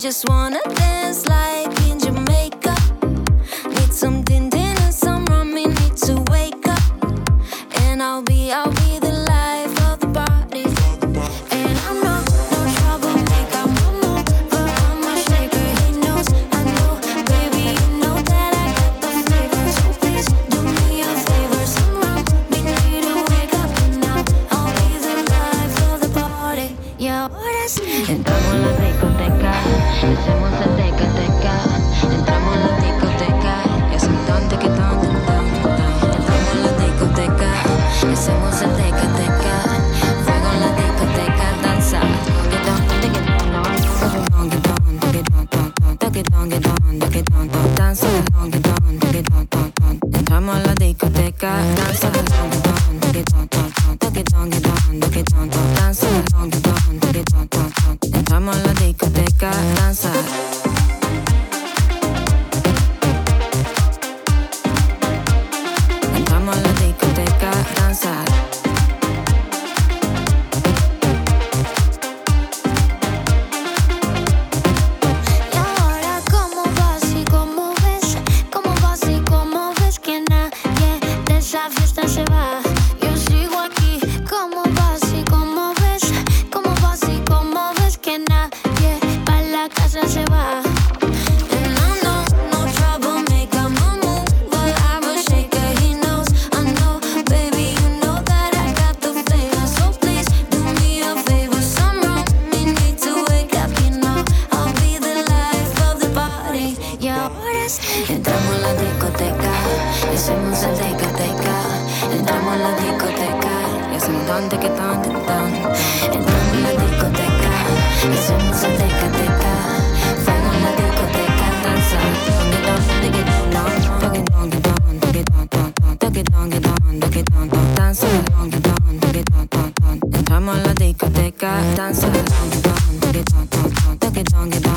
just wanna dance like in Jamaica. Need some din din and some rum, need to wake up. And I'll be, I'll be the life of the party. And I'm not no troublemaker, not, but I'm a shaker. He knows, I know, baby, you know that I got the flavor. So please do me a favor, some rum, me need to wake up. And now I'll be the life of the party. Yeah, what is Entramos a la discoteca, danza. Down, teque down, la el teca teca. Entramos a la discoteca. Y hacemos tan tan tan tan. Entramos Entramos a la discoteca, danza. Get down, teque down, down,